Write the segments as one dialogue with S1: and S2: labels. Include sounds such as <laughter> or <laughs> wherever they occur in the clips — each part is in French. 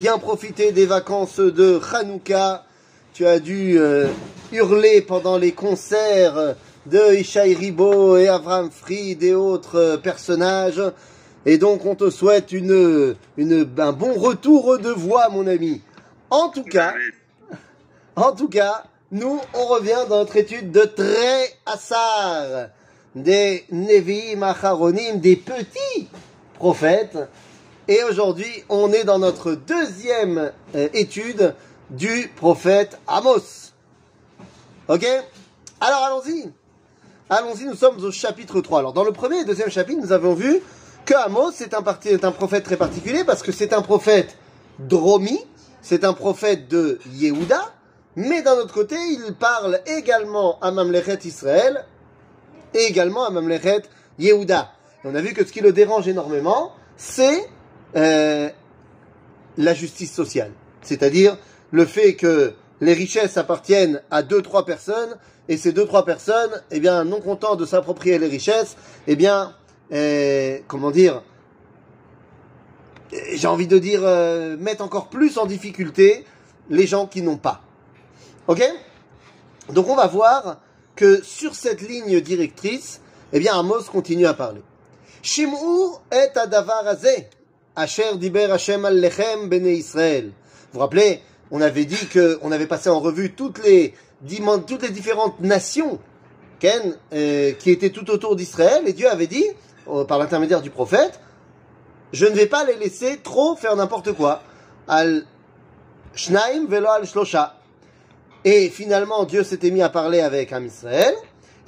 S1: bien profité des vacances de Hanouka. Tu as dû euh, hurler pendant les concerts de Ishaï Ribo et Avram Fried et autres euh, personnages. Et donc on te souhaite une, une, un bon retour de voix, mon ami. En tout cas, en tout cas, nous, on revient dans notre étude de Très Assar, des Nevi Macharonim, des petits prophètes et aujourd'hui, on est dans notre deuxième euh, étude du prophète Amos. Ok? Alors allons-y. Allons-y, nous sommes au chapitre 3. Alors dans le premier et deuxième chapitre, nous avons vu que Amos est un, est un prophète très particulier parce que c'est un prophète dromi, c'est un prophète de Yehuda, mais d'un autre côté, il parle également à Mamlechet Israël et également à Mamlechet Yehuda. on a vu que ce qui le dérange énormément, c'est euh, la justice sociale. C'est-à-dire le fait que les richesses appartiennent à deux, trois personnes, et ces deux, trois personnes, eh bien, non contents de s'approprier les richesses, eh bien, euh, comment dire, j'ai envie de dire, euh, mettent encore plus en difficulté les gens qui n'ont pas. Ok? Donc on va voir que sur cette ligne directrice, eh bien, Amos continue à parler. Shim'u et adavar Asher diber Hashem al lechem bene Israël. Vous vous rappelez, on avait dit qu'on avait passé en revue toutes les, toutes les différentes nations euh, qui étaient tout autour d'Israël, et Dieu avait dit, euh, par l'intermédiaire du prophète, je ne vais pas les laisser trop faire n'importe quoi. Al shnaim velo al shlosha. Et finalement, Dieu s'était mis à parler avec Am Israël.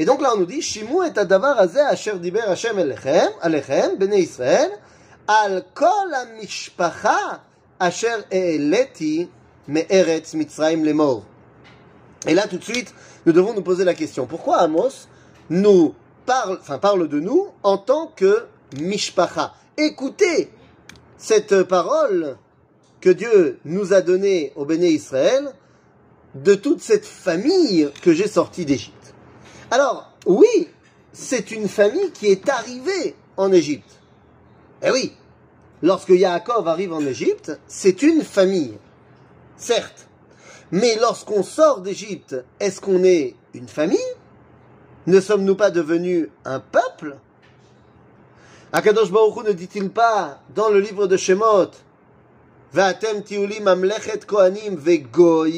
S1: Et donc là, on nous dit, Shimu et adavar azeh asher diber Hashem alechem, alechem, bene Israël, al kol mishpacha asher eleti me'eretz Mitzrayim lemor. Et là, tout de suite, nous devons nous poser la question pourquoi Amos nous parle, enfin parle de nous en tant que mishpacha? Écoutez cette parole que Dieu nous a donnée au béné Israël de toute cette famille que j'ai sortie d'Égypte. Alors, oui, c'est une famille qui est arrivée en Égypte. Eh oui, lorsque Yaakov arrive en Égypte, c'est une famille, certes. Mais lorsqu'on sort d'Égypte, est-ce qu'on est une famille? Ne sommes-nous pas devenus un peuple? Akadosh Baruch ne dit-il pas dans le livre de Shemot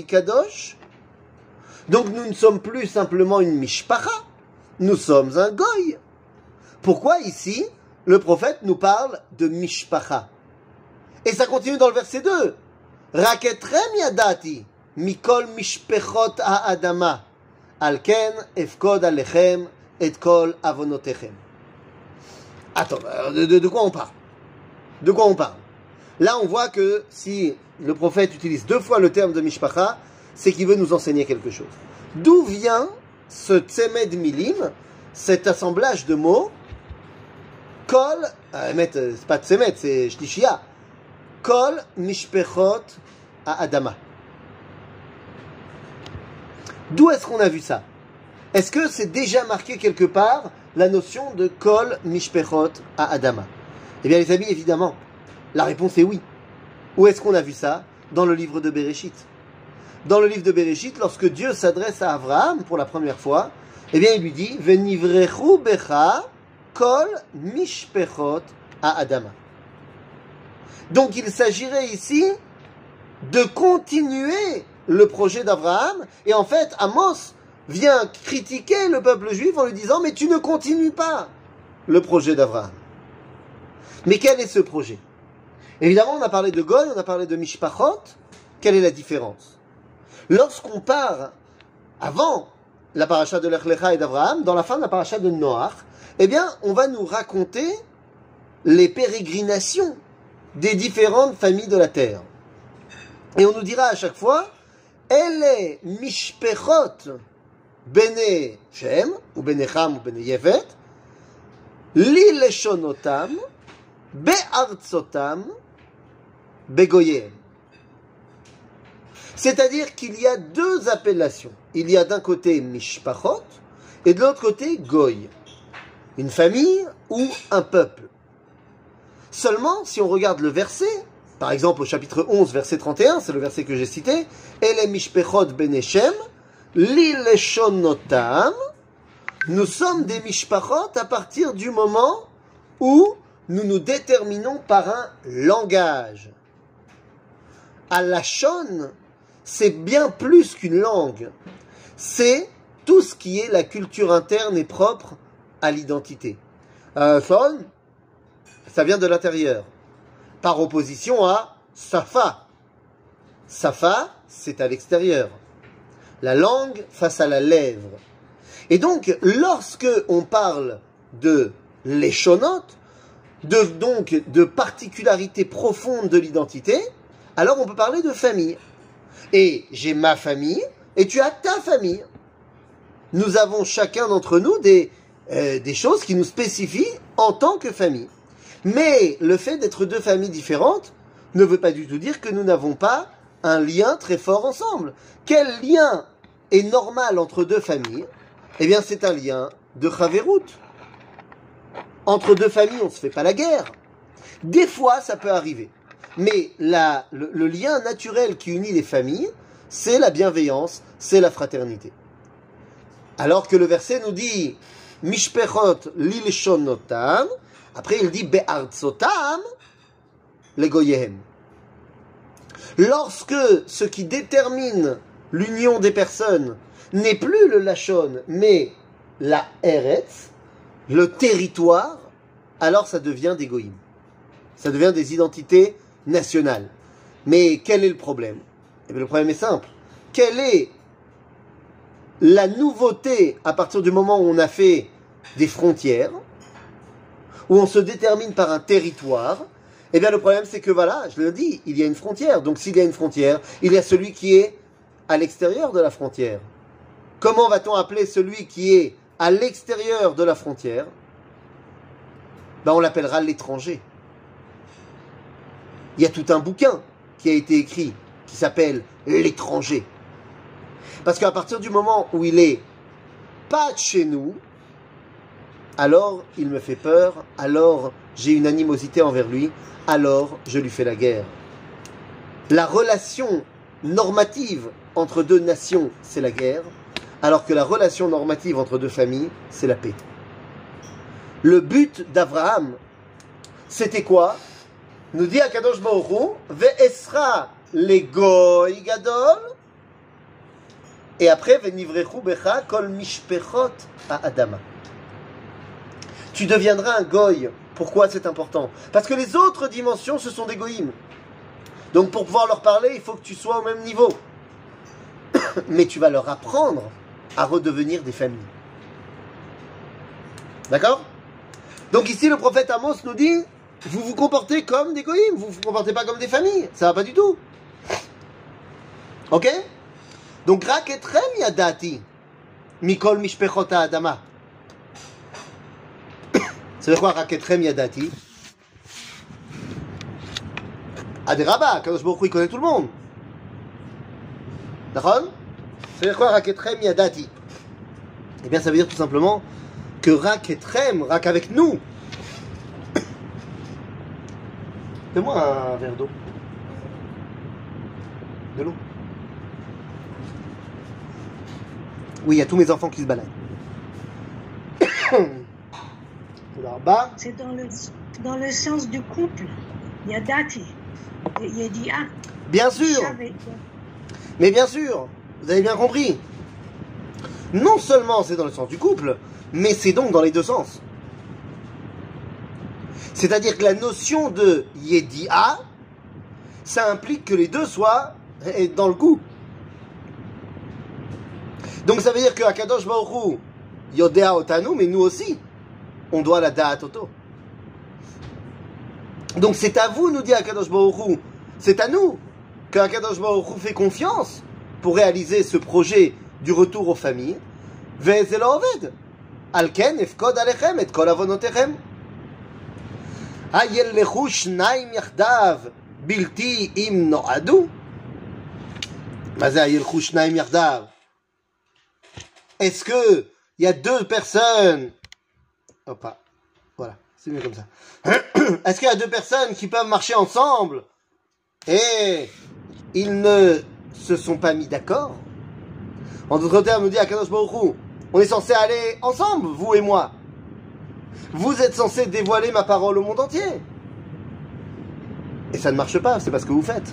S1: kadosh Donc nous ne sommes plus simplement une mishpacha, nous sommes un goy. Pourquoi ici? Le prophète nous parle de mishpacha. Et ça continue dans le verset 2. Raketrem yadati mikol alken alechem et kol. Attends, euh, de, de, quoi on parle? De quoi on parle? Là, on voit que si le prophète utilise deux fois le terme de mishpacha, c'est qu'il veut nous enseigner quelque chose. D'où vient ce tsemed milim, cet assemblage de mots Kol, euh, euh, c'est pas Tsemet, c'est Shlishia. Kol Mishpechot à Adama. D'où est-ce qu'on a vu ça? Est-ce que c'est déjà marqué quelque part la notion de Kol Mishpechot à Adama Eh bien, les amis, évidemment, la réponse est oui. Où est-ce qu'on a vu ça? Dans le livre de Bereshit. Dans le livre de Bereshit, lorsque Dieu s'adresse à Abraham pour la première fois, eh bien, il lui dit Venivrechu becha Kol à Adama. Donc il s'agirait ici de continuer le projet d'Abraham. Et en fait, Amos vient critiquer le peuple juif en lui disant Mais tu ne continues pas le projet d'Abraham. Mais quel est ce projet? Évidemment, on a parlé de Goy, on a parlé de Mishpachot. Quelle est la différence? Lorsqu'on part avant la paracha de l'Echlecha et d'Abraham, dans la fin de la paracha de Noach, eh bien, on va nous raconter les pérégrinations des différentes familles de la terre. Et on nous dira à chaque fois, elle est bene Shem, ou bene Cham, ou bene Yevet, li leshonotam, be'artsotam, begoyem. C'est-à-dire qu'il y a deux appellations. Il y a d'un côté mishpachot et de l'autre côté goy une famille ou un peuple? Seulement, si on regarde le verset, Par exemple, au chapitre 11, verset 31, c'est le verset que j'ai cité, leshonotam, nous sommes des mishpachot à partir du moment où nous nous déterminons par un langage. À la c'est bien plus qu'une langue. C'est tout ce qui est la culture interne et propre à l'identité. Un son, ça vient de l'intérieur. Par opposition à safa. Safa, c'est à l'extérieur. La langue face à la lèvre. Et donc, lorsque on parle de l'échonote, de, donc de particularités profondes de l'identité, alors on peut parler de famille. Et j'ai ma famille et tu as ta famille. Nous avons chacun d'entre nous des, euh, des choses qui nous spécifient en tant que famille. Mais le fait d'être deux familles différentes ne veut pas du tout dire que nous n'avons pas un lien très fort ensemble. Quel lien est normal entre deux familles? Eh bien, c'est un lien de Chaverout. Entre deux familles, on ne se fait pas la guerre. Des fois, ça peut arriver. Mais la, le, lien naturel qui unit les familles, c'est la bienveillance, c'est la fraternité. Alors que le verset nous dit Mishpechot lilshonotam, après il dit Be'artsotam les. Lorsque ce qui détermine l'union des personnes n'est plus le lachon, mais la eretz, le territoire, alors ça devient des goïms. Ça devient des identités nationales. Mais quel est le problème? Eh Le problème est simple. Quelle est la nouveauté à partir du moment où on a fait des frontières, où on se détermine par un territoire Eh bien, le problème, c'est que voilà, je le dis, il y a une frontière. Donc, s'il y a une frontière, il y a celui qui est à l'extérieur de la frontière. Comment va-t-on appeler celui qui est à l'extérieur de la frontière, ben on l'appellera l'étranger. Il y a tout un bouquin qui a été écrit qui s'appelle L'étranger. Parce qu'à partir du moment où il est pas de chez nous, alors il me fait peur, alors j'ai une animosité envers lui, alors je lui fais la guerre. La relation normative entre deux nations, c'est la guerre alors que la relation normative entre deux familles, c'est la paix. Le but d'Abraham, c'était quoi? Nous dit Akadosh Baruch Ve'esra legoy gadol et après kol mishpechot à Adama. Tu deviendras un goy. Pourquoi c'est important? Parce que les autres dimensions, ce sont des goïms. Donc pour pouvoir leur parler, il faut que tu sois au même niveau. <coughs> Mais tu vas leur apprendre à redevenir des familles. D'accord? Donc ici, le prophète Amos nous dit, vous vous comportez comme des goïms, vous vous comportez pas comme des familles. Ça va pas du tout. Ok? Donc, rak etrem yadati, mikol mishpechota adama. C'est quoi rak etrem yadati Aderaba, Kadosh Baruch il connaît tout le monde. D'accord c'est-à-dire quoi Raketrem Yadati Eh bien, ça veut dire tout simplement que Raketrem, Rak avec nous. <coughs> Donne-moi un verre d'eau. De l'eau. Oui, il y a tous mes enfants qui se baladent. <coughs>
S2: C'est dans le, dans le sens du couple. Yadati. Yadia.
S1: Bien sûr. Mais bien sûr. Vous avez bien compris Non seulement c'est dans le sens du couple, mais c'est donc dans les deux sens. C'est-à-dire que la notion de Yedia, ça implique que les deux soient dans le coup. Donc ça veut dire que Akadosh Baruch Yodea Otanu, mais nous aussi, on doit la Da'at Toto. Donc c'est à vous, nous dit Akadosh Baruch c'est à nous que Akadosh Baruch fait confiance pour réaliser ce projet du retour aux familles. Alken efkod alechem et kol avonotechem. היילכו שניים יחדיו בלתי אם נועדו? מה זה הילכו שניים יחדיו? Est-ce que il y a deux personnes? Hop, voilà, c'est mieux comme ça. <clears throat> Est-ce qu'il y a deux personnes qui peuvent marcher ensemble? Et ils ne se sont pas mis d'accord. En d'autres termes, nous dit Akadosh Baruch on est censé aller ensemble, vous et moi. Vous êtes censé dévoiler ma parole au monde entier. Et ça ne marche pas, c'est pas ce que vous faites.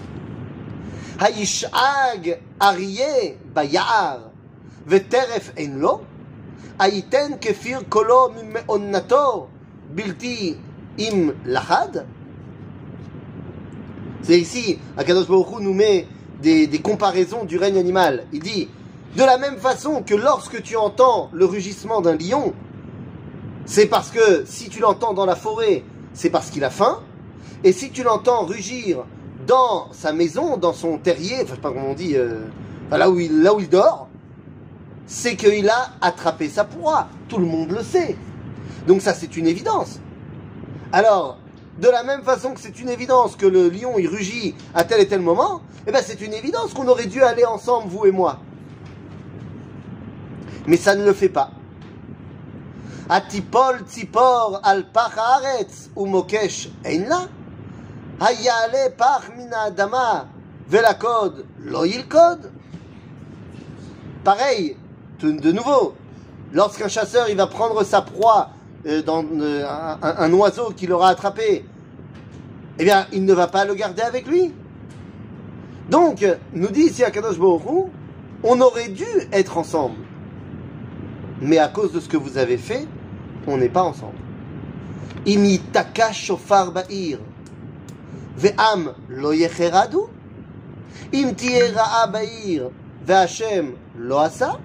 S1: Haishag Ariye Bayar Aiten Kefir Kolo Meonnato Bilti Im Lahad C'est ici, Akadosh Baruch nous met des, des comparaisons du règne animal. Il dit de la même façon que lorsque tu entends le rugissement d'un lion, c'est parce que si tu l'entends dans la forêt, c'est parce qu'il a faim. Et si tu l'entends rugir dans sa maison, dans son terrier, enfin je sais pas comment on dit, euh, là, où il, là où il dort, c'est qu'il a attrapé sa proie. Tout le monde le sait. Donc ça c'est une évidence. Alors, de la même façon que c'est une évidence que le lion il rugit à tel et tel moment, eh ben c'est une évidence qu'on aurait dû aller ensemble, vous et moi. Mais ça ne le fait pas. Atipol tzipor al ou mokesh einla. Hayale mina dama velakod lo. Pareil, de nouveau, lorsqu'un chasseur il va prendre sa proie euh, dans euh, un, oiseau qu'il aura attrapé, eh bien, il ne va pas le garder avec lui. Donc, nous dit ici à Kadosh on aurait dû être ensemble mais à cause de ce que vous avez fait, on n'est pas ensemble. Im lo asa?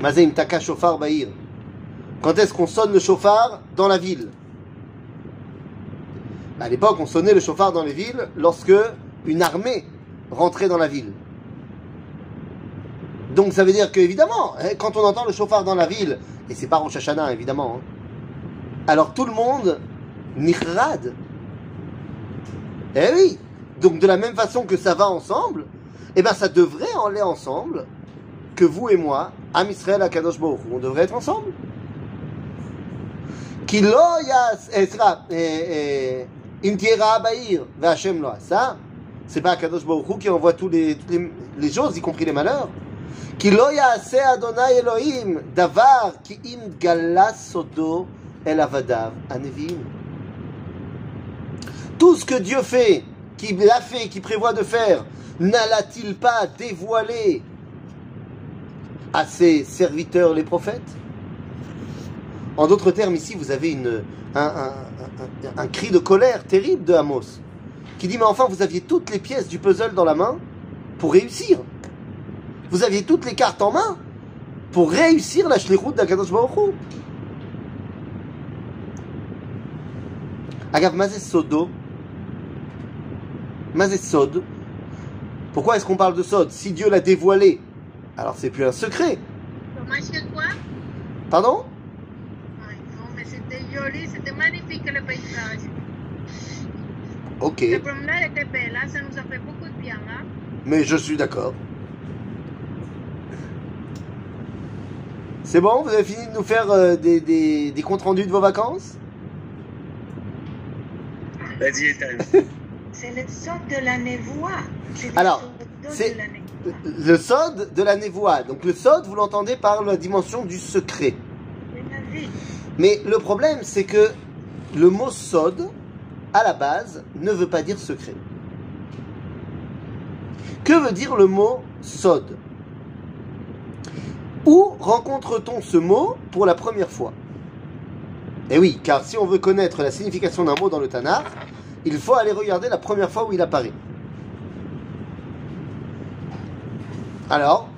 S1: Mazé imtaka shofar ba'ir. Quand est-ce qu'on sonne le chauffard dans la ville? À l'époque, on sonnait le chauffard dans les villes lorsque une armée rentrait dans la ville. Donc ça veut dire qu'évidemment, hein, quand on entend le chauffard dans la ville, et c'est pas Rosh Hashanah évidemment, hein, alors tout le monde nihrad. Eh oui Donc de la même façon que ça va ensemble, eh bien ça devrait aller ensemble que vous et moi, Am Israël Kadosh Baruch on devrait être ensemble. Qui eh, eh, ça, c'est pas Kadosh Baruch qui envoie tous les, toutes les, choses, y compris les malheurs. Tout ce que Dieu fait, qu'il a fait, qu'il prévoit de faire, n'alla-t-il pas dévoiler à ses serviteurs les prophètes En d'autres termes, ici, vous avez un, cri de colère terrible de Amos, qui dit, mais enfin, vous aviez toutes les pièces du puzzle dans la main pour réussir. Vous aviez toutes les cartes en main pour réussir la shlichut d'Akadosh Baruch Hu. Agav, mazé sodo. Mazé sod. Pourquoi est-ce qu'on parle de sod Si Dieu l'a dévoilé, alors c'est plus un secret.
S2: quoi
S1: Pardon?
S2: Non, mais c'était joli, c'était magnifique le paysage.
S1: Ok.
S2: La promenade était belle, hein, ça nous a fait beaucoup de bien. Hein?
S1: Mais je suis d'accord. C'est bon Vous avez fini de nous faire euh, des, des, des, comptes rendus de vos vacances?
S3: Vas-y, <laughs>
S2: C'est le sod de la névoie.
S1: Alors, c'est le sod de la névoie. Donc le sod, vous l'entendez par la dimension du secret. Mais le problème, c'est que le mot sod, à la base, ne veut pas dire secret. Que veut dire le mot sod? Où rencontre-t-on ce mot pour la première fois? Eh oui, car si on veut connaître la signification d'un mot dans le Tanakh, il faut aller regarder la première fois où il apparaît. Alors,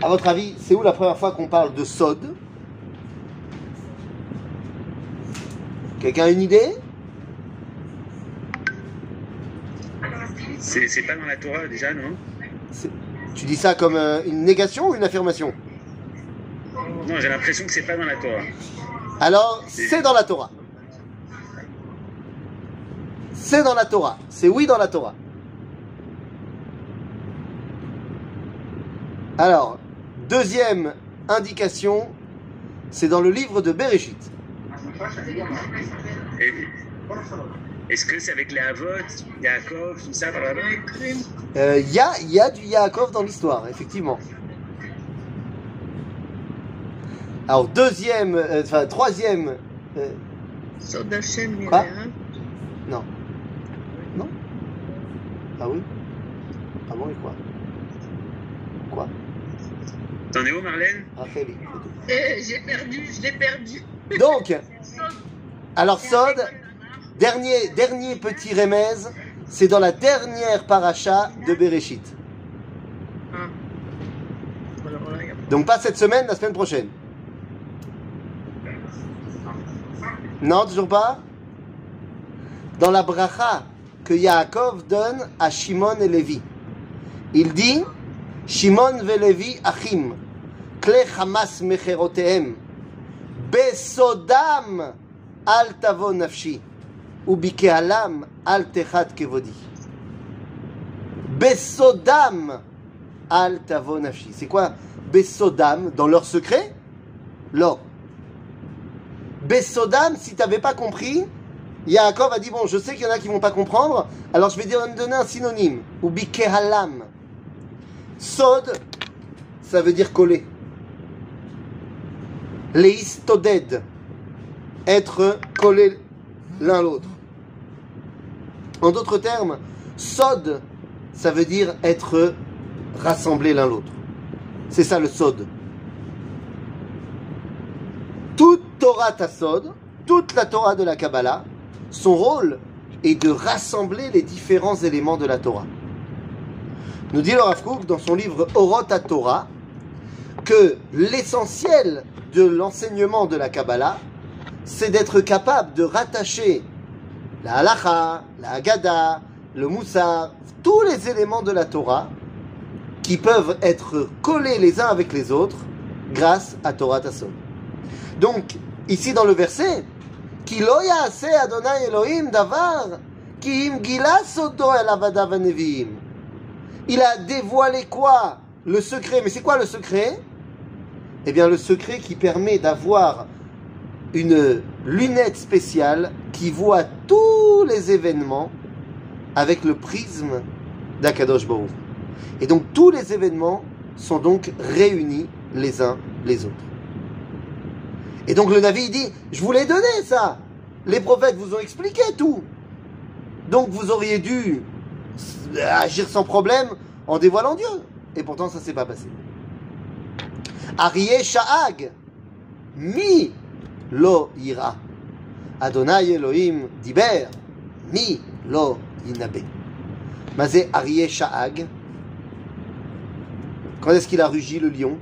S1: à votre avis, c'est où la première fois qu'on parle de Sod? Quelqu'un a une idée?
S3: C'est pas dans la Torah déjà, non?
S1: Tu dis ça comme euh, une négation ou une affirmation?
S3: Non, j'ai l'impression que c'est pas dans la Torah.
S1: Alors, c'est dans la Torah. C'est dans la Torah. C'est oui dans la Torah. Alors, deuxième indication, c'est dans le livre de Bereshit.
S3: Est-ce que c'est avec les Havot, Yaakov, tout ça
S1: euh, Il y, a, y, a, du Yaakov dans l'histoire, effectivement. Alors, deuxième, euh, enfin, troisième. Euh... Quoi? Non. Non? Ah oui? Ah bon, et quoi? Quoi?
S3: T'en es où, Marlène
S1: Racheli.
S2: Eh, J'ai perdu, je l'ai perdu.
S1: Donc, <laughs> alors, Sod, dernier, dernier petit remez, c'est dans la dernière paracha de Bereshit.
S2: Ah.
S1: Donc pas cette semaine, la semaine prochaine. Non, toujours pas? Dans la bracha que Yaakov donne à Shimon et Lévi. Il dit Shimon ve Lévi achim, kle Hamas mecherotehem, besodam al tavo bikehalam al techat kevodi. Besodam al tavo. C'est quoi Besodam dans leur secret? Là. Besodam, si tu n'avais pas compris, Yaakov a dit Bon, je sais qu'il y en a qui vont pas comprendre, alors je vais dire- donner un synonyme. Ou bikehalam. Sod, ça veut dire coller. Leistoded, être collé l'un l'autre. En d'autres termes, sod, ça veut dire être rassemblés l'un l'autre. C'est ça le sod. Toute Torah Tassod, toute la Torah de la Kabbalah, son rôle est de rassembler les différents éléments de la Torah. Nous dit le dans son livre Orot Torah que l'essentiel de l'enseignement de la Kabbalah, c'est d'être capable de rattacher la halacha, la Haggadah, le moussar, tous les éléments de la Torah qui peuvent être collés les uns avec les autres grâce à Torah Tassod. Donc, ici dans le verset, Ki lo Adonai Elohim davar, ki im sodo el avada vaneviim. Il a dévoilé quoi? Le secret. Mais c'est quoi le secret? Eh bien, le secret qui permet d'avoir une lunette spéciale qui voit tous les événements avec le prisme d'Akadosh Baruch. Et donc tous les événements sont donc réunis les uns les autres. Et donc le Navi dit, je vous l'ai donné ça. Les prophètes vous ont expliqué tout. Donc vous auriez dû agir sans problème en dévoilant Dieu. Et pourtant ça s'est pas passé. Arié Sha'ag, mi lo ira. Adonai Elohim diber, mi lo yinabe. Mazé Arié Sha'ag. Quand est-ce qu'il a rugi le lion?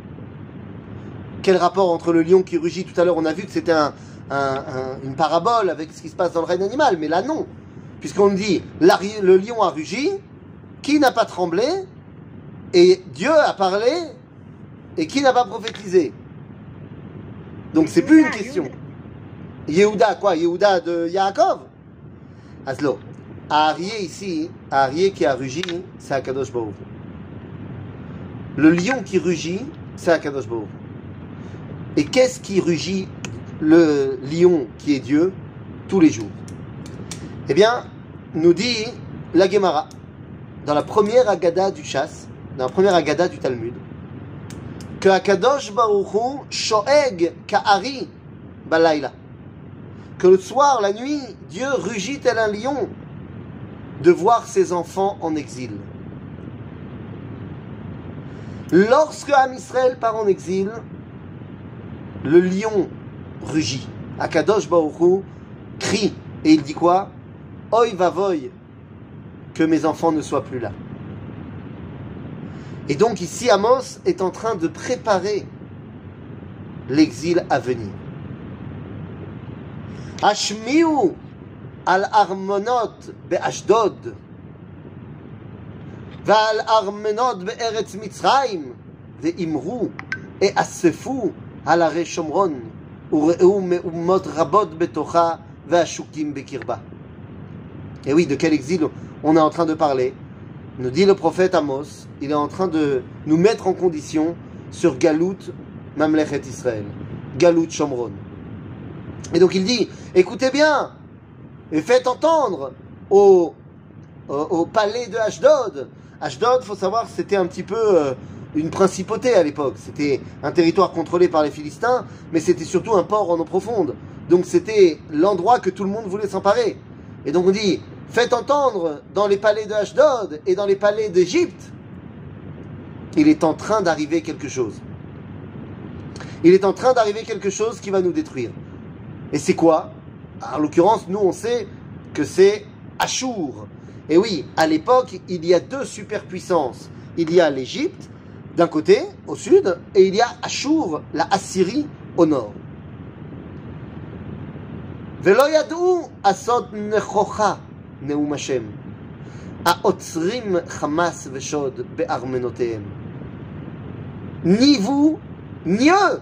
S1: Quel rapport entre le lion qui rugit? Tout à l'heure On a vu que c'était un- un- une parabole avec ce qui se passe dans le règne animal, mais là non. Puisqu'on dit le lion a rugi, qui n'a pas tremblé Et Dieu a parlé, et qui n'a pas prophétisé? Donc c'est plus une question. Yehuda, quoi? Yehuda de Yaakov? Aslo. Arié ici, Arié qui a rugi, c'est Akadosh Baruch. Le lion qui rugit, c'est Akadosh Baruch. Et qu'est-ce qui rugit le lion qui est Dieu tous les jours? Eh bien, nous dit la Gemara, dans la première Agada du chasse, dans la première Agada du Talmud, que Akadosh Baruch Hu shoeg ka'ari balayla. Que le soir, la nuit, Dieu rugit tel un lion de voir ses enfants en exil. Lorsque Am Israël part en exil, le lion rugit. Akadosh Baruch Hu crie et il dit quoi? Oi vavoy que mes enfants ne soient plus là. Et donc ici Amos est en train de préparer l'exil à venir. Ashmiu al armonot be'ashdod ועל ארמנות בארץ מצרים, ואמרו, אאספו על הרי שומרון, וראו מאומות רבות בתוכה, והשוקים בקרבה. Et oui, de quel exil on est en train de parler Nous dit le prophète Amos, il est en train de nous mettre en condition sur Galout Mamlechet Israël, Galout Shomron. Et donc il dit, écoutez bien, et faites entendre au, au, au palais de Ashdod. Ashdod, faut savoir, c'était un petit peu euh, une principauté à l'époque. C'était un territoire contrôlé par les Philistins, mais c'était surtout un port en eau profonde. Donc c'était l'endroit que tout le monde voulait s'emparer. Et donc on dit, faites entendre dans les palais de Ashdod et dans les palais d'Égypte, il est en train d'arriver quelque chose. Il est en train d'arriver quelque chose qui va nous détruire. Et c'est quoi? En l'occurrence, nous on sait que c'est Ashur. Et oui, à l'époque, il y a deux superpuissances. Il y a l'Égypte d'un côté, au sud, et il y a Ashur, la Assyrie, au nord. ולא ידעו עשות נכוחה, נאום השם. העוצרים חמס ושוד בארמנותיהם. Ni vous, ni eux,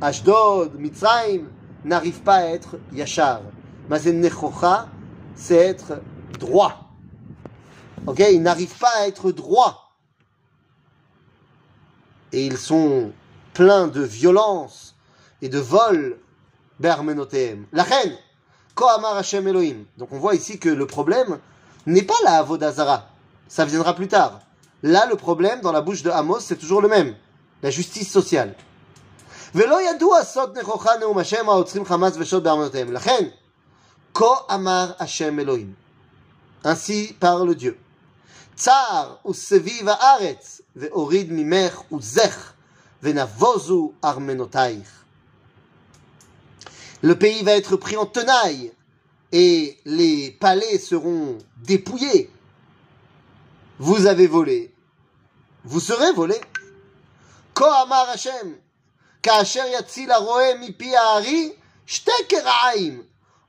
S1: Ashdod, Mitzrayim, n'arrivent pas à être yachar. Mais c'est nechocha, c'est être droit. Ok, ils n'arrivent pas à être droit. Et ils sont pleins de violence et de vol. Bermenotem. La reine. Kohamar Hashem Elohim. Donc on voit ici que le problème n'est pas la Avodazara. Ça viendra plus tard. Là, le problème dans la bouche de Amos, c'est toujours le même. La justice sociale. ולא ידעו עשות נכוחה נאום השם העוצרים חמאס ושוד בארמונותיהם. לכן, כה אמר השם אלוהים. Ainsi parle Dieu. צער וסביב הארץ, והוריד ממך עוזך, ונבוזו ארמנותייך. Le pays va être pris en tenaille, et les palais seront dépouillés. Vous avez volé, vous serez volé. כה אמר השם, כאשר יציל הרועה מפי הארי, שתי קרעיים,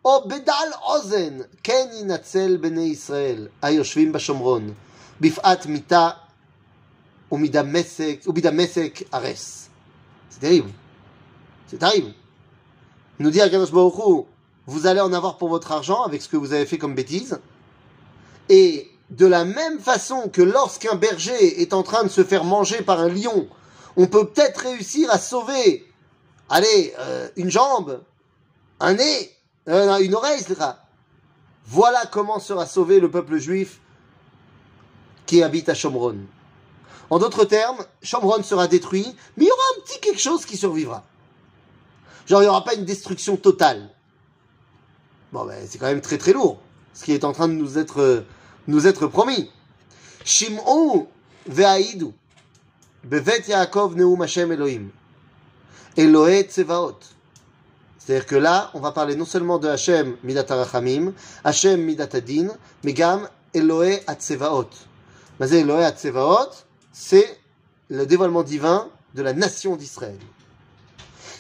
S1: או בדל אוזן, כן ינצל בני ישראל, היושבים בשומרון, בפאת מיתה ומדמשק, ובדמשק ארס. C'est terrible. C'est terrible. Nous dit Akadosh vous allez en avoir pour votre argent avec ce que vous avez fait comme bêtise. Et de la même façon que lorsqu'un berger est en train de se faire manger par un lion, on peut peut-être réussir à sauver, allez, euh, une jambe, un nez, euh, une oreille, etc. Voilà comment sera sauvé le peuple juif qui habite à Shomron. En d'autres termes, Shomron sera détruit, mais il y aura un petit quelque chose qui survivra. Genre, il n'y aura pas une destruction totale. Bon, ben, c'est quand même très très lourd, ce qui est en train de nous être, euh, nous être promis. Shim'u ve'aïdu. Bevet Yaakov Neum Hashem Elohim. Elohe Tsevaot. C'est-à-dire que là, on va parler non seulement de Hashem Midat Arachamim, Hashem Midat Adin, mais gam Elohe Atsevaot. Mais Elohe Atsevaot, c'est le dévoilement divin de la nation d'Israël.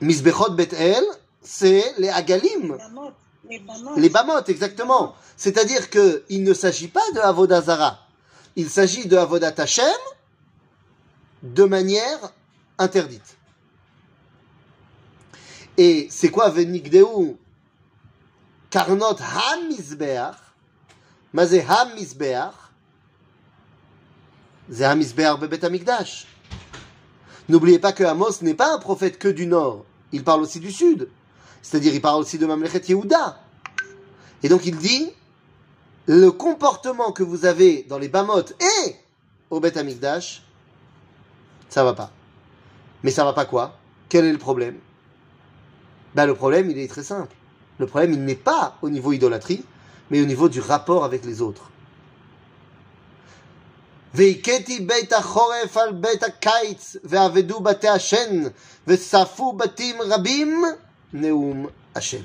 S1: Misbechot Bet El, c'est les Agalim,
S2: les Bamot.
S1: les Bamot, exactement. C'est-à-dire que il ne s'agit pas de Avodazara. Il s'agit de Avodat Hashem de manière interdite. Et c'est quoi Venigdeu Karnot HaMizbeach Mazé HaMizbeach? C'est HaMizbeach Bebet Amikdash. N'oubliez pas que Amos n'est pas un prophète que du nord, il parle aussi du sud. C'est-à-dire, il parle aussi de Mamlechet Yehuda. Et donc, il dit le comportement que vous avez dans les Bamot et au Beth Amikdash, ça va pas. Mais ça va pas quoi? Quel est le problème? Ben, Le problème, il est très simple. Le problème, il n'est pas au niveau idolâtrie, mais au niveau du rapport avec les autres. והכיתי בית החורף על בית הקיץ, ועבדו בתי השן, ושרפו בתים רבים, נאום השם.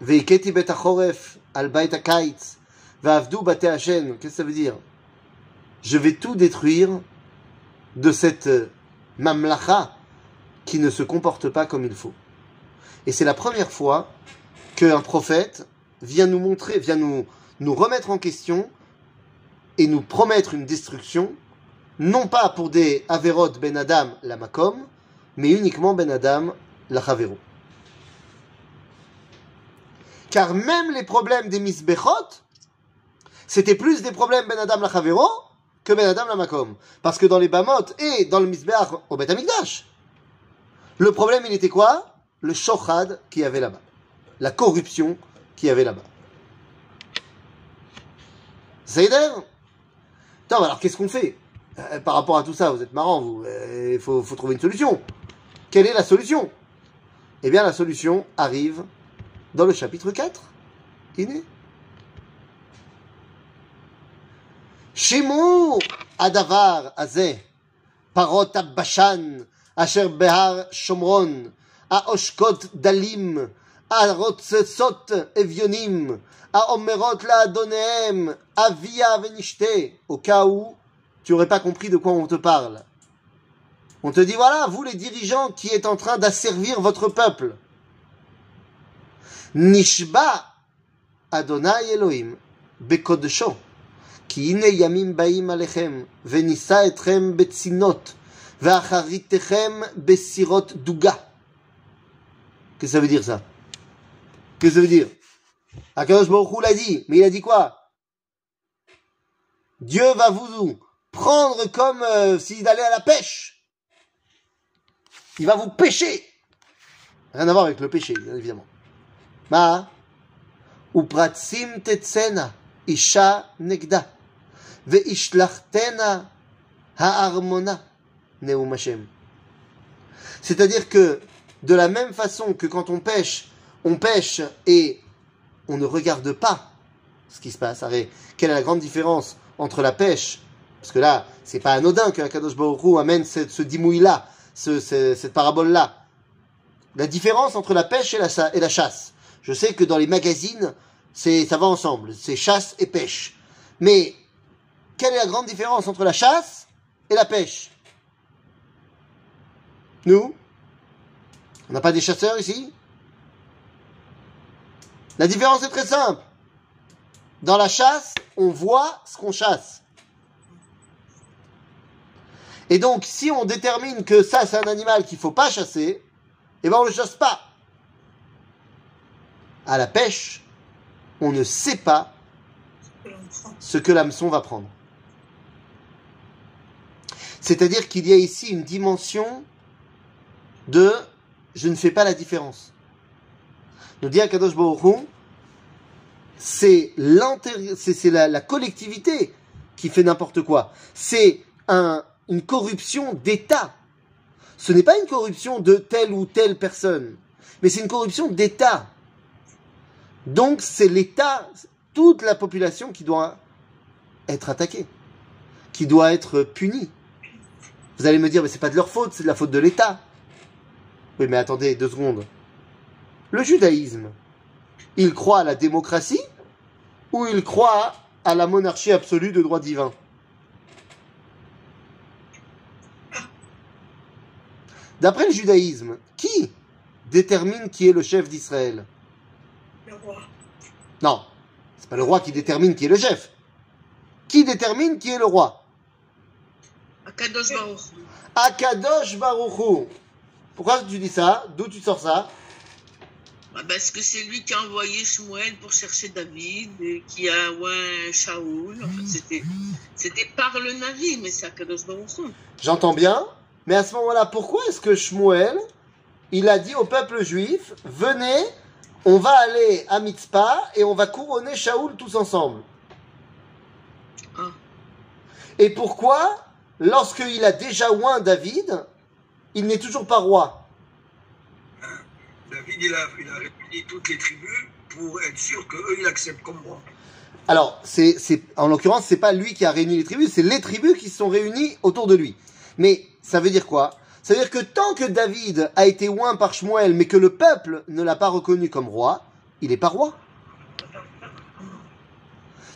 S1: והכיתי בית החורף על בית הקיץ, ועבדו בתי השן. Qu'est-ce que ça veut dire Je vais tout détruire de cette mamlacha, qui ne se comportent pas comme il faut. Et c'est la première fois qu'un prophète vient nous montrer, vient nous, nous remettre en question et nous promettre une destruction, non pas pour des Averot Ben Adam la Makom, mais uniquement Ben Adam la. Car même les problèmes des Misbechot, c'était plus des problèmes Ben Adam la que Ben Adam la Makom. Parce que dans les Bamot et dans le Misbeach au Bet Amikdash, le problème il était quoi? Le shochad qu'il y avait là-bas. La corruption qu'il avait là-bas. Seder? Attends, alors qu'est-ce qu'on fait? Euh, par rapport à tout ça, vous êtes marrant, vous. Euh, Il faut, trouver une solution. Quelle est la solution? Eh bien, la solution arrive dans le chapitre 4. Iné. Shimou Adavar Azeh Parot Bashan Asher Behar Shomron Aoshkot Dalim הרוצצות אביונים, האומרות לאדוניהם, אביה ונשתה, au cas où tu n'aurais pas compris de quoi on te parle. On te dit, voilà, vous les dirigeants qui êtes en train d'asservir votre peuple. Nishba Adonai Elohim, bekodesho. כי הנה ימים באים עליכם, ונישא אתכם בצינות, ואחריתכם בסירות דוגה. Qu'est-ce que Que ça veut dire Akadosh Baruch l'a dit, mais il a dit quoi? Dieu va vous prendre comme euh, s'il allait à la pêche. Il va vous pêcher. Rien à voir avec le péché, bien évidemment. Ma upratsim tetsena isha negda ha'armona neum. C'est-à-dire que de la même façon que quand on pêche, on pêche et on ne regarde pas ce qui se passe. Quelle est la grande différence entre la pêche Parce que là, c'est pas anodin que Akadosh Baruch amène ce dimouille-là, ce, ce- cette parabole-là. La différence entre la pêche et la, chasse. Je sais que dans les magazines, ça va ensemble. C'est chasse et pêche. Mais, quelle est la grande différence entre la chasse et la pêche? Nous? On n'a pas des chasseurs ici? La différence est très simple. Dans la chasse, on voit ce qu'on chasse. Et donc, si on détermine que ça, c'est un animal qu'il faut pas chasser, eh ben, on le chasse pas. À la pêche, on ne sait pas ce que l'hameçon va prendre. C'est-à-dire qu'il y a ici une dimension de je ne fais pas la différence. Nous dit Akadosh Baruch Hu, c'est la, la collectivité qui fait n'importe quoi. C'est un, une corruption d'État. Ce n'est pas une corruption de telle ou telle personne, mais c'est une corruption d'État. Donc c'est l'État, toute la population qui doit être attaquée, qui doit être punie. Vous allez me dire, mais c'est pas de leur faute, c'est de la faute de l'État. Oui, mais attendez deux secondes. Le judaïsme, il croit à la démocratie ou il croit à la monarchie absolue de droit divin? D'après le judaïsme, qui détermine qui est le chef d'Israël?
S4: Le roi.
S1: Non, c'est pas le roi qui détermine qui est le chef. Qui détermine qui est le roi?
S4: Akadosh Baruch.
S1: Akadosh Baruchu. Pourquoi tu dis ça? D'où tu sors ça?
S4: Parce que c'est lui qui a envoyé Shmuel pour chercher David, et qui a ouais, Shaoul. Fait, c'était, c'était par le Navi, mais c'est Akadosh Baruch.
S1: J'entends bien, mais à ce moment-là, pourquoi est-ce que Shmuel, il a dit au peuple juif, venez, on va aller à Mitzpah et on va couronner Shaoul tous ensemble
S4: Ah.
S1: Et pourquoi, lorsqu'il a déjà oint David, il n'est toujours pas roi?
S5: Il a, réuni toutes les tribus pour être sûr qu'eux, ils l'acceptent comme roi.
S1: Alors, c'est, en l'occurrence, c'est pas lui qui a réuni les tribus, c'est les tribus qui se sont réunies autour de lui. Mais ça veut dire quoi? Ça veut dire que tant que David a été oint par Shmuel, mais que le peuple ne l'a pas reconnu comme roi, il n'est pas roi.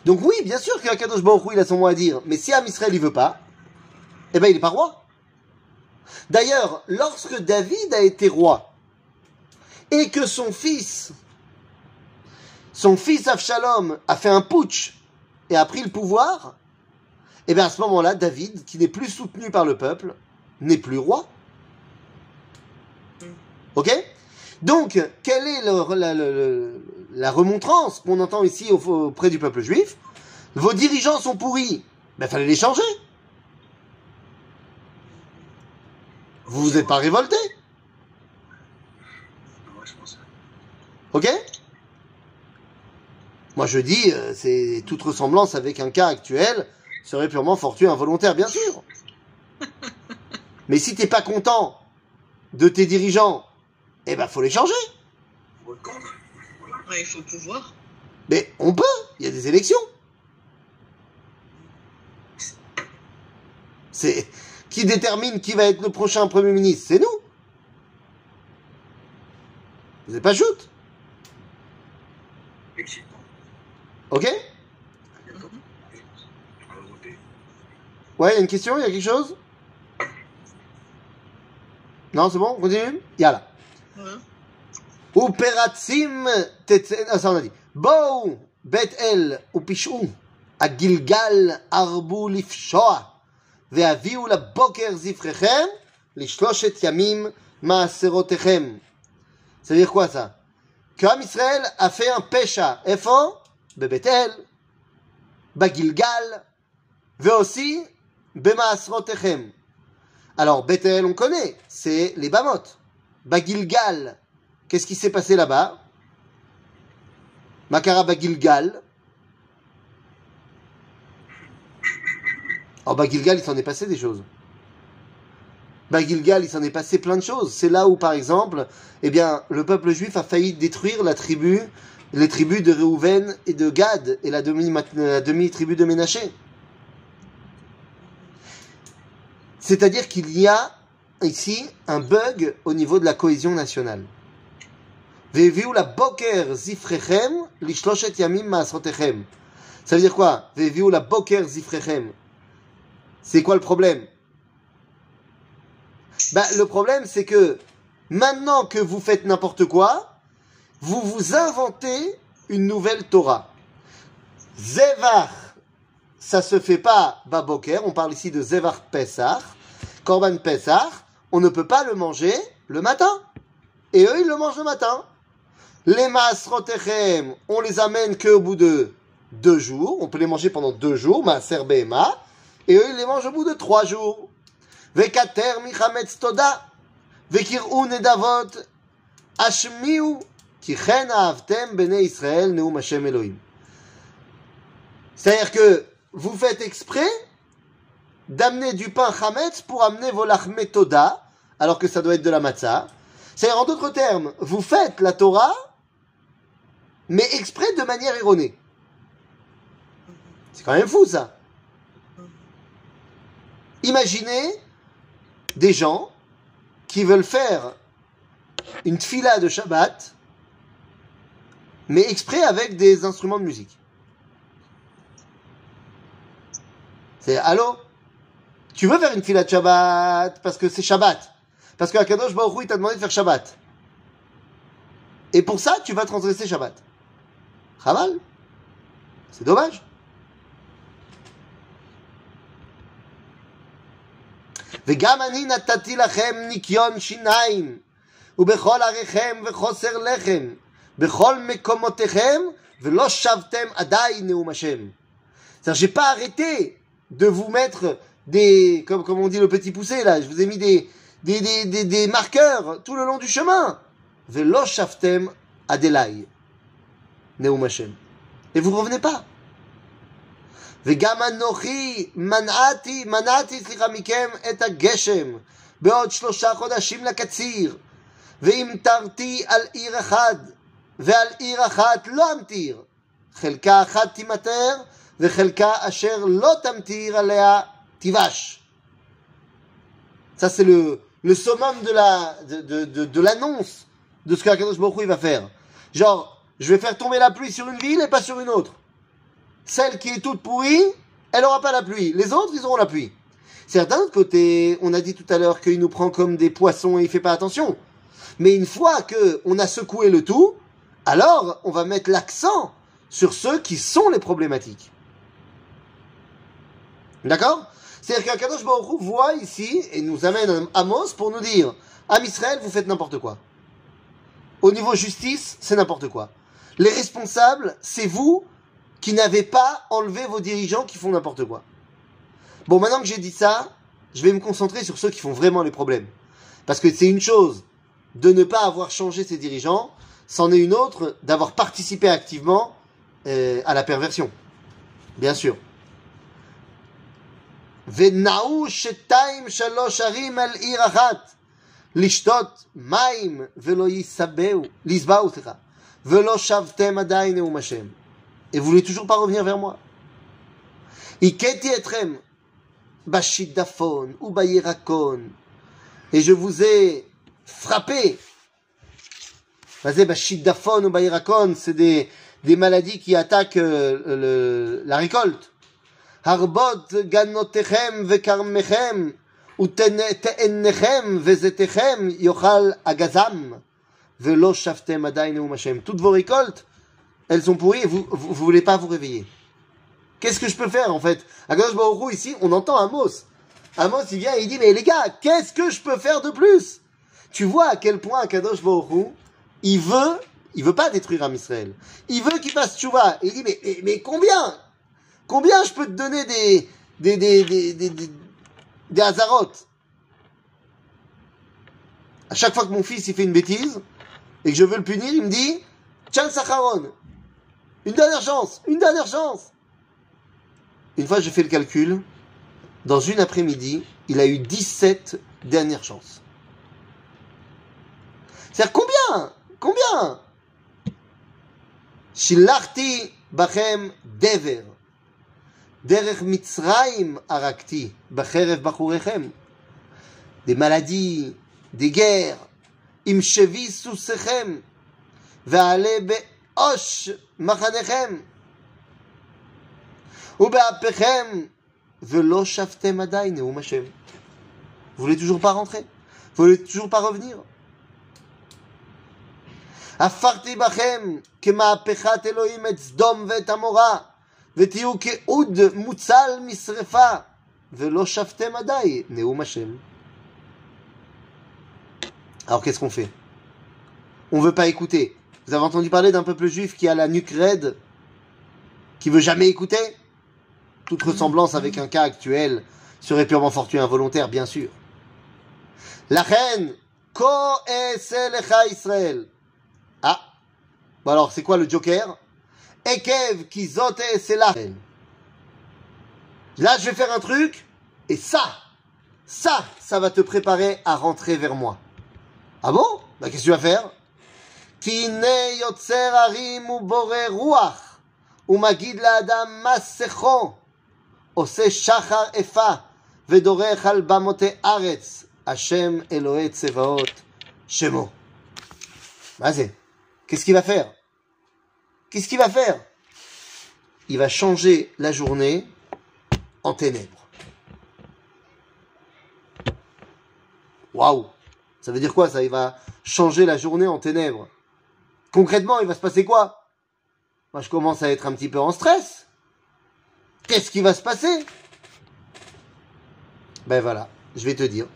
S1: Donc oui, bien sûr qu'Akadosh Baruch Hu, il a son mot à dire, mais si Am Israël il veut pas, eh ben il est pas roi. D'ailleurs, lorsque David a été roi et que son fils, son fils Avshalom, a fait un putsch et a pris le pouvoir, et bien à ce moment-là, David, qui n'est plus soutenu par le peuple, n'est plus roi. Ok? Donc, quelle est le- la, remontrance qu'on entend ici au- auprès du peuple juif? Vos dirigeants sont pourris. Ben, fallait les changer. Vous vous êtes pas révolté,
S5: Ouais, je pense.
S1: Ok Moi je dis, euh, c'est toute ressemblance avec un cas actuel serait purement fortuit, involontaire, bien sûr. Mais si t'es pas content de tes dirigeants, eh ben faut les changer.
S4: Ouais, il faut pouvoir.
S1: Mais on peut, il y a des élections. C'est qui détermine qui va être le prochain Premier ministre? C'est nous. Vous n'êtes pas shoot,
S5: Effectivement.
S1: ok
S5: D'accord. On va voter.
S1: Ouais, il y a une question, il y a quelque chose Non, c'est bon, on continue Yalla.
S4: Ouais.
S1: ופרצים תצא, אה, סתם נדי. בואו בית אל ופשעו, הגלגל ארבו לפשוע, והביאו לבוקר זבחיכם לשלושת ימים מעשרותיכם. Ça veut dire quoi ça Qu'Am Israël a fait un pécha. איפה? Bebetel, Bagilgal, Veosi, Bemaasrotechem. Alors, Bethel, on connaît, c'est les Bamotes. Bagilgal, qu'est-ce qui s'est passé là-bas? Makara Bagilgal. Alors, Bagilgal, il s'en est passé des choses. Bagilgal, il s'en est passé plein de choses. C'est là où, par exemple, eh bien, le peuple juif a failli détruire la tribu les tribus de Réhouven et de Gad et la demi- la demi-tribu de Ménaché. C'est-à-dire qu'il y a ici un bug au niveau de la cohésion nationale. Ça veut dire quoi? C'est quoi le problème? Bah, Le problème, c'est que maintenant que vous faites n'importe quoi, vous vous inventez une nouvelle Torah. Zevar, ça se fait pas Baboker, on parle ici de Zevar Pesach, Korban Pesach, on ne peut pas le manger le matin. Et eux, ils le mangent le matin. Les Masrotechem, on les amène qu'au bout de deux jours, on peut les manger pendant deux jours, Maaser Behema, et eux, ils les mangent au bout de trois jours. Vekater Michametz Toda, Vekir'u Nedavot, Ashmiu, C'est-à-dire que vous faites exprès d'amener du pain chametz pour amener vos lachmé toda, alors que ça doit être de la matzah. C'est-à-dire, en d'autres termes, vous faites la Torah, mais exprès de manière erronée. C'est quand même fou, ça. Imaginez des gens qui veulent faire une tfila de Shabbat, mais exprès avec des instruments de musique. C'est allô Tu veux faire une fila de Shabbat parce que c'est Shabbat. Parce que Akadosh Baruch Hu, il t'a demandé de faire Shabbat. Et pour ça, tu vas transgresser Shabbat. Chaval. C'est dommage. וגם אני נתתי לכם ניקיון שיניים, ובכל עריכם וחוסר לחם, בכל מקומותיכם, ולא שבתם עדיין נאום השם. C'est-à-dire, j'ai pas arrêté de vous mettre des, comme, comme on dit le petit poussé là, je vous ai mis des, des, des, des, des marqueurs tout le long du chemin. Velo shaftem adelai. Neum Hashem. Et vous revenez pas. וגם אנוכי מנעתי, מנעתי, סליחה מכם, את הגשם בעוד שלושה חודשים לקציר, והמטרתי על עיר אחד, ועל עיר אחת לא אמטיר. חלקה אחת תימטר, וחלקה אשר לא תמטיר עליה תיבש. Ça, c'est le, le summum de la, de, de, de, de l'annonce de ce qu'Akadosh Baruch Hu, il va faire. Genre, je vais faire tomber la pluie sur une ville et pas sur une autre. Celle qui est toute pourrie, elle n'aura pas la pluie. Les autres, ils auront la pluie. C'est d'un autre côté, on a dit tout à l'heure qu'il nous prend comme des poissons et il fait pas attention. Mais une fois que on a secoué le tout, alors on va mettre l'accent sur ceux qui sont les problématiques. D'accord? C'est-à-dire qu'Akadosh Baruch voit ici et nous amène un Amos pour nous dire Am Israël, vous faites n'importe quoi. Au niveau justice, c'est n'importe quoi. Les responsables, c'est vous qui n'avez pas enlevé vos dirigeants qui font n'importe quoi. Bon, maintenant que j'ai dit ça, je vais me concentrer sur ceux qui font vraiment les problèmes. Parce que c'est une chose de ne pas avoir changé ses dirigeants, c'en est une autre d'avoir participé activement euh, à la perversion. Bien sûr. ונעו שתיים שלוש ערים על עיר אחת, לשתות מים ולא יסבאו, לסבאו, סליחה, ולא שבתם עדיין נאום השם. Et vous voulez toujours pas revenir vers moi. הכיתי אתכם בשידפון ובירקון, et je vous ai frappé. Bah, c'est des, des maladies qui attaquent euh, la récolte. Harbot ganotechem vekarmechem vezetechem yochal agazam velo shaftem adainum hashem. Toutes vos récoltes, elles sont pourries et vous, vous, vous voulez pas vous réveiller. Qu'est-ce que je peux faire en fait? Akadosh Baruch ici, on entend Amos. Amos il vient et il dit mais les gars, qu'est-ce que je peux faire de plus? Tu vois à quel point Akadosh Baruch il veut, il veut pas détruire Am Israël. Il veut qu'il fasse tchouva. Il dit, mais, mais, combien? Combien je peux te donner des, des, des, des, des, des, des À chaque fois que mon fils il fait une bêtise et que je veux le punir, il me dit, Chan Sacharon, une dernière chance, une dernière chance. Une fois, j'ai fait le calcul. Dans une après-midi, il a eu 17 dernières chances. C'est-à-dire combien? Combien Shilachti bachem dever. Derech mitzraim arakti. Bacherev bachurechem. Des maladies, des guerres. Im shevi susechem. Ve'ale be'osh machanechem. ובאפיכם ולא שבתם עדיין נאום השם. Vous voulez toujours pas rentrer Vous voulez toujours pas revenir הפכתי בכם כמהפכת אלוהים את סדום ואת עמורה, ותהיו כאוד מוצל משרפה, ולא שבתם עדיין נאום השם. Alors qu'est-ce qu'on fait On veut pas écouter. Vous avez entendu parler d'un peuple juif qui a la nuque raide, qui veut jamais écouter toute ressemblance avec un cas actuel serait purement fortuit involontaire, bien sûr. La reine, Ko Eselecha Israël. Ah, bon alors c'est quoi le joker Ekev Kizote Esela. Là, je vais faire un truc, et ça, ça, ça va te préparer à rentrer vers moi. Ah bon Bah qu'est-ce que tu vas faire Kine Yotzer Harim Ubore Ruach, Umagid La'adam Masecho. עושה שחר איפה ודורך על במותי ארץ, השם אלוהי צבאות שמו. מה זה? Qu'est-ce qu'il va faire? Qu'est-ce qu'il va faire? Il va changer la journée en ténèbres. Waouh Ça veut dire quoi ça? Il va changer la journée en ténèbres. Concrètement, il va se passer quoi? Moi, je commence à être un petit peu en stress. Qu'est-ce qui va se passer? Ben voilà, je vais te dire.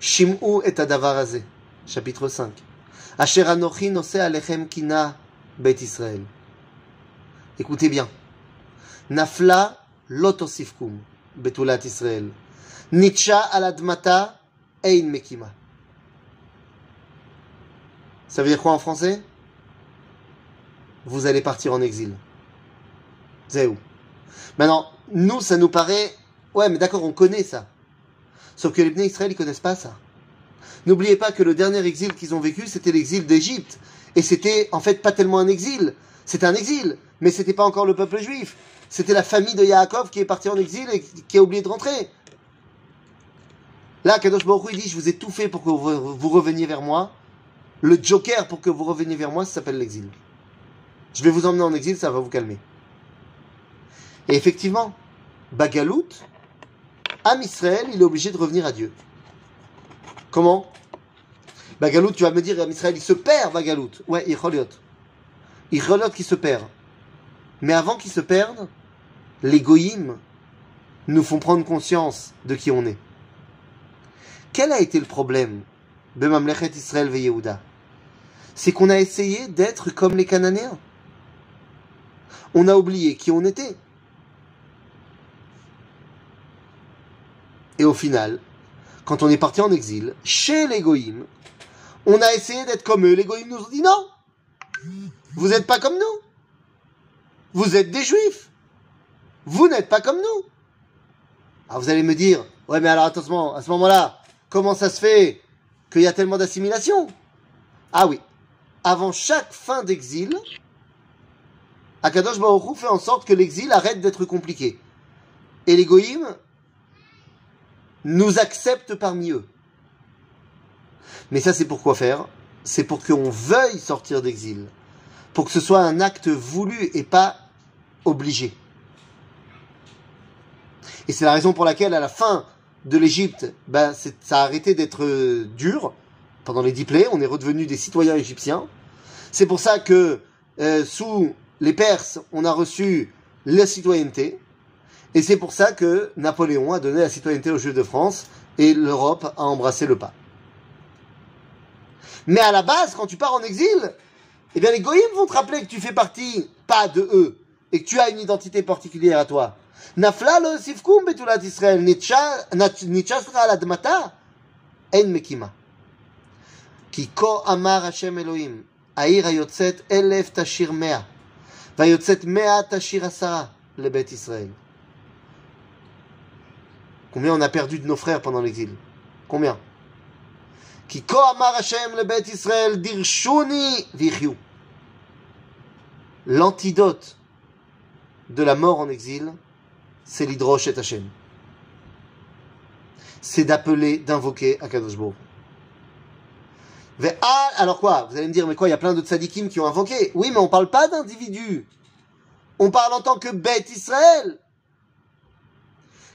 S1: Shim'u et adavarazé, chapitre 5. Asher anochi nose alechem kina bet Israël. Écoutez bien. Nafla lotosifkum betulat Israël. Nitsha aladmata ein mekima. Ça veut dire quoi en français? Vous allez partir en exil. Zéou. Maintenant, nous, ça nous paraît... Ouais, mais d'accord, on connaît ça. Sauf que les Bnei Israël, ils connaissent pas ça. N'oubliez pas que le dernier exil qu'ils ont vécu, c'était l'exil d'Égypte. Et c'était, en fait, pas tellement un exil. C'était un exil, mais c'était pas encore le peuple juif. C'était la famille de Yaakov qui est partie en exil et qui a oublié de rentrer. Là, Kadosh Baruch il dit, je vous ai tout fait pour que vous, vous reveniez vers moi. Le joker pour que vous reveniez vers moi, ça s'appelle l'exil. Je vais vous emmener en exil, ça va vous calmer. Et effectivement, Bagalout, Am Israël, il est obligé de revenir à Dieu. Comment Bah Galout, tu vas me dire, Israël, il se perd, va Galout. Ouais, il choliot. Il choliot qui se perd. Mais avant qu'il se perde, les goïms nous font prendre conscience de qui on est. Quel a été le problème de Mamlechet Israël ve Yehuda? C'est qu'on a essayé d'être comme les Cananéens. On a oublié qui on était. Et au final, quand on est parti en exil, chez les Goïms, on a essayé d'être comme eux. Les Goïms nous ont dit non, vous n'êtes pas comme nous. Vous êtes des Juifs. Vous n'êtes pas comme nous. Alors vous allez me dire, ouais mais alors attention, à ce moment-là, comment ça se fait qu'il y a tellement d'assimilation Ah oui, avant chaque fin d'exil, Akadosh Baruch fait en sorte que l'exil arrête d'être compliqué. Et les Goïms nous acceptent parmi eux. Mais ça c'est pour quoi faire? C'est pour qu'on veuille sortir d'exil. Pour que ce soit un acte voulu et pas obligé. Et c'est la raison pour laquelle, à la fin de l'Égypte, ben, ça a arrêté d'être euh, dur. Pendant les dix on est redevenu des citoyens égyptiens. C'est pour ça que, euh, sous les Perses, on a reçu la citoyenneté. Et c'est pour ça que Napoléon a donné la citoyenneté aux Juifs de France et l'Europe a embrassé le pas. Mais à la base, quand tu pars en exil, eh bien les goïms vont te rappeler que tu fais partie, pas de eux, et que tu as une identité particulière à toi. נפלה לו ספקום בתולת ישראל, נתשסרה על אדמתה, אין מקימה. כי כה אמר השם אלוהים, העיר היוצאת אלף תשיר מאה, והיוצאת מאה תשיר עשרה לבית ישראל. Combien on a perdu de nos frères pendant l'exil? Combien? L'antidote de la mort en exil, c'est l'hydroche et Hashem. C'est d'appeler, d'invoquer Akadosh Baruch ah, alors quoi? Vous allez me dire, mais quoi, il y a plein de tzadikim qui ont invoqué? Oui, mais on ne parle pas d'individus. On parle en tant que bête Israël.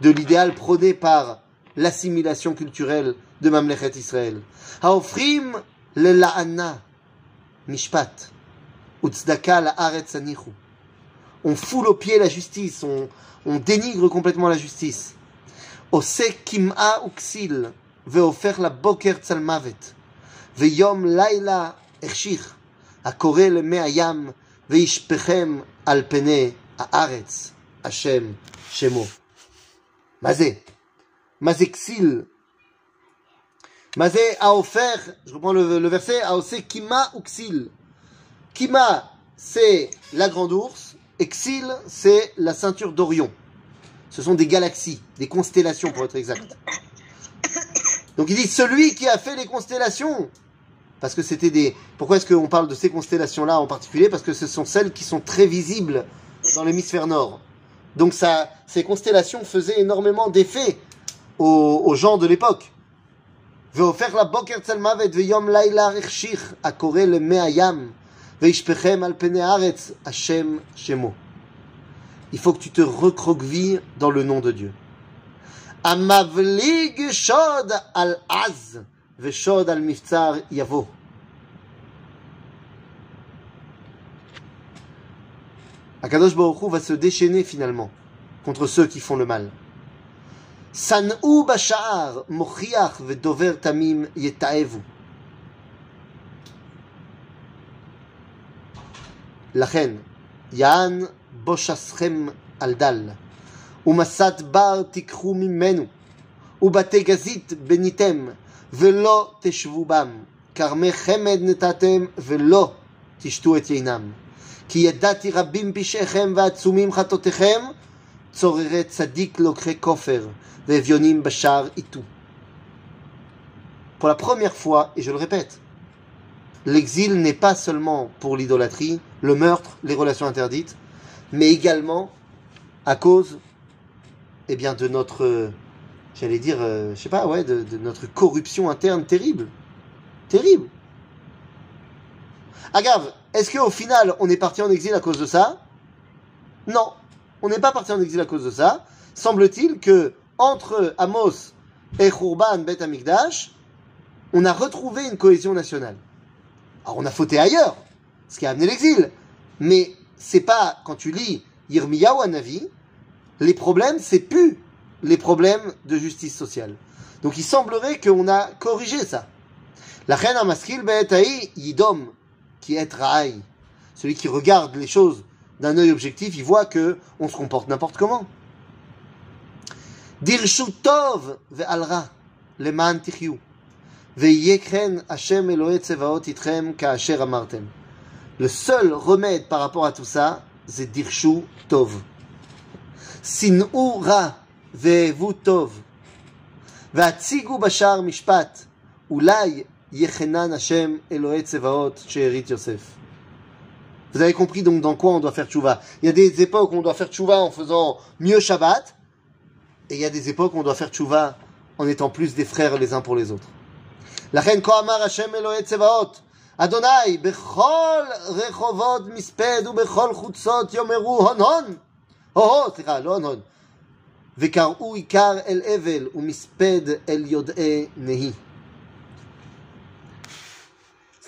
S1: de l'idéal prôné par l'assimilation culturelle de Mamlechet Israël. Haofrim le la'ana mishpat utzdaka la'aretz anichu. On foule au pied la justice, on, on dénigre complètement la justice. Ose kim'a uksil veofer la boker tzalmavet ויום לילה החשיך הקורא למי הים וישפכם על פני הארץ השם שמו. Mazé. Mazé Xil. Mazé a offert, je reprends le, verset, a offert Kima Uxil. Kima, c'est la grande ours. Exil, c'est la ceinture d'Orion. Ce sont des galaxies, des constellations pour être exact. Donc il dit celui qui a fait les constellations. Parce que c'était des. Pourquoi est-ce qu'on parle de ces constellations-là en particulier? Parce que ce sont celles qui sont très visibles dans l'hémisphère nord. Donc ces constellations faisaient énormément d'effet aux, gens de l'époque. Il faut que tu te recroquevilles dans le nom de Dieu. Akadosh Baruch Hu va se déchaîner finalement contre ceux qui font le mal. שנאו בשער, מוכיח ודובר תמים יתעבו. לכן, יען בושסכם על דל, ומסת בר תיקחו ממנו, ובתי גזית בניתם, ולא תשבו בם, כרמי חמד נתתם, ולא תשתו את יינם. כי ידעתי רבים פשעיכם ועצומים חטאותיכם, צוררת צדיק לוקחי כופר, ואביונים בשער איתו. Pour la première fois, et je le répète, l'exil n'est pas seulement pour l'idolâtrie, le meurtre, les relations interdites, mais également à cause eh bien, de notre, euh, j'allais dire, euh, je sais pas, ouais, de, de notre corruption interne terrible. Terrible. Agave, est-ce qu'au final, on est parti en exil à cause de ça? Non, on n'est pas parti en exil à cause de ça. Semble-t-il que entre Amos et Khurban Bet Amikdash, on a retrouvé une cohésion nationale. Alors on a fauté ailleurs, ce qui a amené l'exil. Mais c'est pas, quand tu lis Yirmiyahu Navi, les problèmes, c'est plus les problèmes de justice sociale. Donc il semblerait qu'on a corrigé ça. La reine Amaskil Be'etaï Yidom, qui est raï. Celui qui regarde les choses d'un œil objectif, il voit que on se comporte n'importe comment. Dirshutov ve'alra leman tichyu ve'yekren Hashem Elohe tsevaot itrem ka'asher amartem. Le seul remède par rapport à tout ça, c'est dirshu tov. Sinu ra ve'evu tov. ve'atzigu bashar mishpat. Oulai יחנן השם אלוהי צבאות שארית יוסף. Vous avez compris donc dans quoi on doit faire tchouva. Il y a des époques où on doit faire tchouva en faisant mieux Shabbat, et il y a des époques où on doit faire tchouva en étant plus des frères les uns pour les autres. לכן כה אמר השם אלוהי צבאות, אדוני, בכל רחובות מספד ובכל חוצות יאמרו הון הון, הו-הו, סליחה, לא הון הון, וקראו עיקר אל אבל ומספד אל יודעי נהי.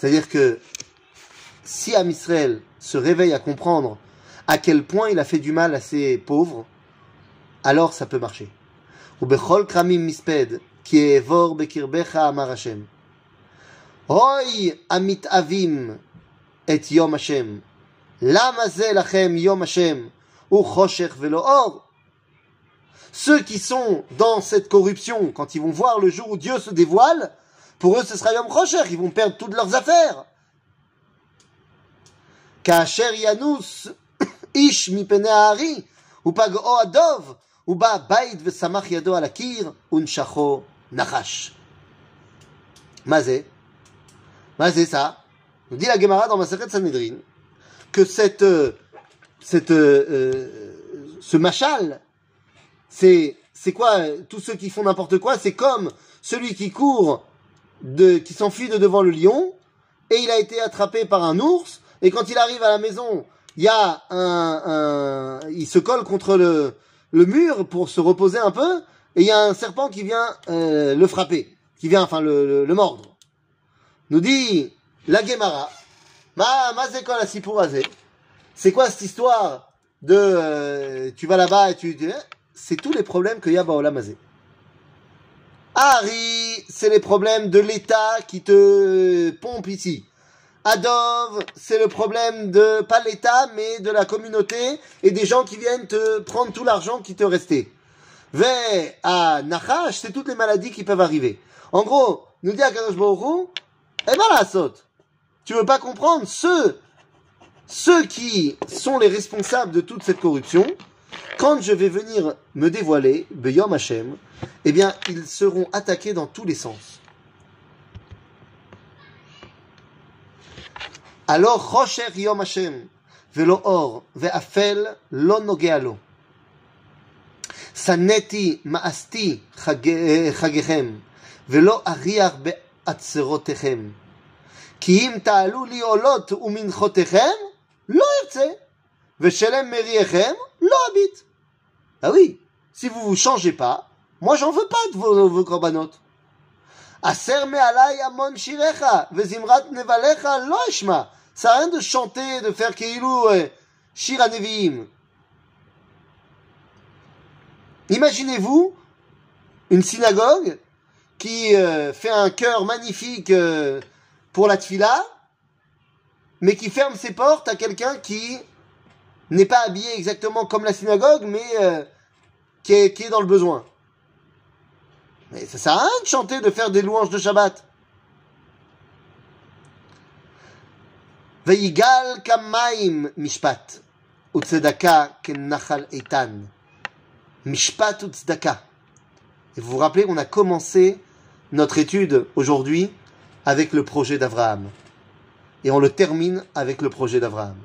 S1: C'est-à-dire que si Amisraël se réveille à comprendre à quel point il a fait du mal à ses pauvres, alors ça peut marcher. Ou bechol misped, qui est vor bekirbecha amar Hashem. Amit avim et yom Hashem. Lama lachem yom Hashem. Ou choshech velo. Ceux qui sont dans cette corruption, quand ils vont voir le jour où Dieu se dévoile, pour eux, ce sera Yom Rocher, ils vont perdre toutes leurs affaires. Kacher Yanus, <coughs> Ish Mipenehari, ou Pag Oadov, ou Ba Baid Vesamach Yado Alakir, Unshacho Nachash. Mazé. Mazé, ça. Nous dit la Gemara dans Maseret Sanhedrin que cette, euh, cette, euh, euh, ce machal, c'est, c'est quoi? Tous ceux qui font n'importe quoi, c'est comme celui qui court de, qui s'enfuit de devant le lion, et il a été attrapé par un ours, et quand il arrive à la maison, il y a un, un il se colle contre le, le mur pour se reposer un peu, et il y a un serpent qui vient euh, le frapper, qui vient enfin le, le, le mordre. Nous dit la Gemara, ma c'est quoi cette histoire de euh, tu vas là-bas et tu, tu- c'est tous les problèmes qu'il y a à Harry, c'est les problèmes de l'État qui te pompe ici. Adov, c'est le problème de, pas l'État, mais de la communauté et des gens qui viennent te prendre tout l'argent qui te restait. Ve à Nachash, c'est toutes les maladies qui peuvent arriver. En gros, nous dit Akadosh Baruch eh ben la saute. Tu veux pas comprendre ceux, ceux qui sont les responsables de toute cette corruption, quand je vais venir me dévoiler, Beyom Hashem, eh bien, ils seront attaqués dans tous les sens. Alors, Rocher Yom Hashem, velo or, ve'afel lo nogealo. Saneti ma'asti chage- chagechem, velo ariach be'atzerotechem. כי אם תעלו לי עולות ומנחותיכם, לא ארצה, Veshelem Meriechem, l'obit. Ah oui, si vous vous changez pas, moi j'en veux pas de vos, vos corbanotes. Aser me'alai amon shirecha, vezimrat nevalecha loishma. Ça a rien de chanter, de faire keilou, euh, shira neviim. Imaginez-vous une synagogue qui euh, fait un chœur magnifique euh, pour la tfila, mais qui ferme ses portes à quelqu'un qui n'est pas habillé exactement comme la synagogue, mais euh, qui, est, qui est dans le besoin. Mais ça sert à rien de chanter, de faire des louanges de Shabbat. Veigal kamaim mishpat, utzedaka kenachal etan. Mishpat utzedaka. Et vous vous rappelez, on a commencé notre étude aujourd'hui avec le projet d'Abraham. Et on le termine avec le projet d'Abraham.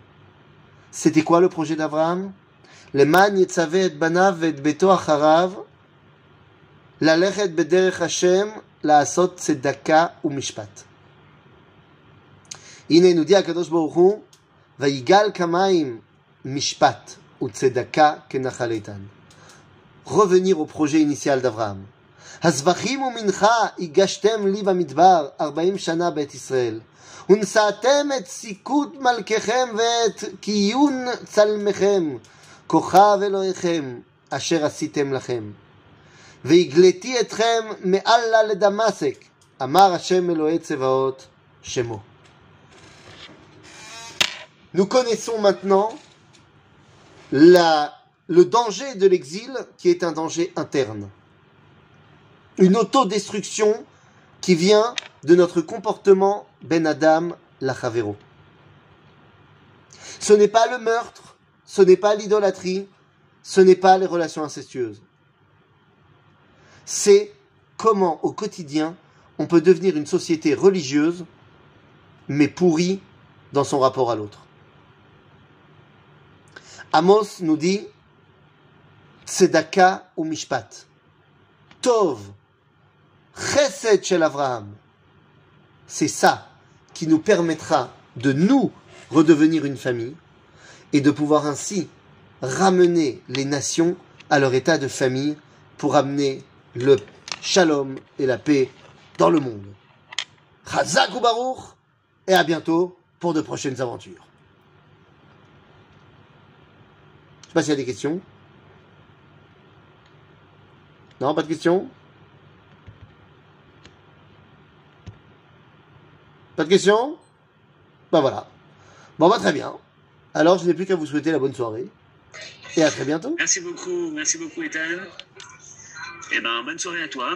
S1: C'était quoi le projet d'Abraham Leman yetzave et banav et beto acharav ללכת בדרך השם, לעשות צדקה ומשפט. הנה נודיע הקדוש ברוך הוא, ויגל כמים משפט וצדקה כנחל איתן. Revenir au projet initial d'Abraham. הזבחים ומנחה הגשתם לי במדבר ארבעים שנה בית ישראל. ונשאתם את סיכות מלככם ואת קיון צלמכם, כוכב אלוהיכם, אשר עשיתם לכם. והגליתי אתכם מעלה לדמשק, אמר השם אלוהי צבאות שמו. Nous connaissons maintenant la, le danger de l'exil qui est un danger interne. Une autodestruction qui vient de notre comportement Ben Adam Lachavero. Ce n'est pas le meurtre, ce n'est pas l'idolâtrie, ce n'est pas les relations incestueuses. C'est comment au quotidien on peut devenir une société religieuse mais pourrie dans son rapport à l'autre. Amos nous dit Tzedaka ou Mishpat. Tov. Chesed shel Avraham. C'est ça qui nous permettra de nous redevenir une famille et de pouvoir ainsi ramener les nations à leur état de famille pour amener le shalom et la paix dans le monde. Chazak ou et à bientôt pour de prochaines aventures. Je sais pas s'il y a des questions. Non, pas de questions? Pas de questions? Ben voilà. Bon, bah très bien. Alors, je n'ai plus qu'à vous souhaiter la bonne soirée. Et à très bientôt.
S3: Merci beaucoup, merci beaucoup Ethan. Eh ben, bonne soirée à toi.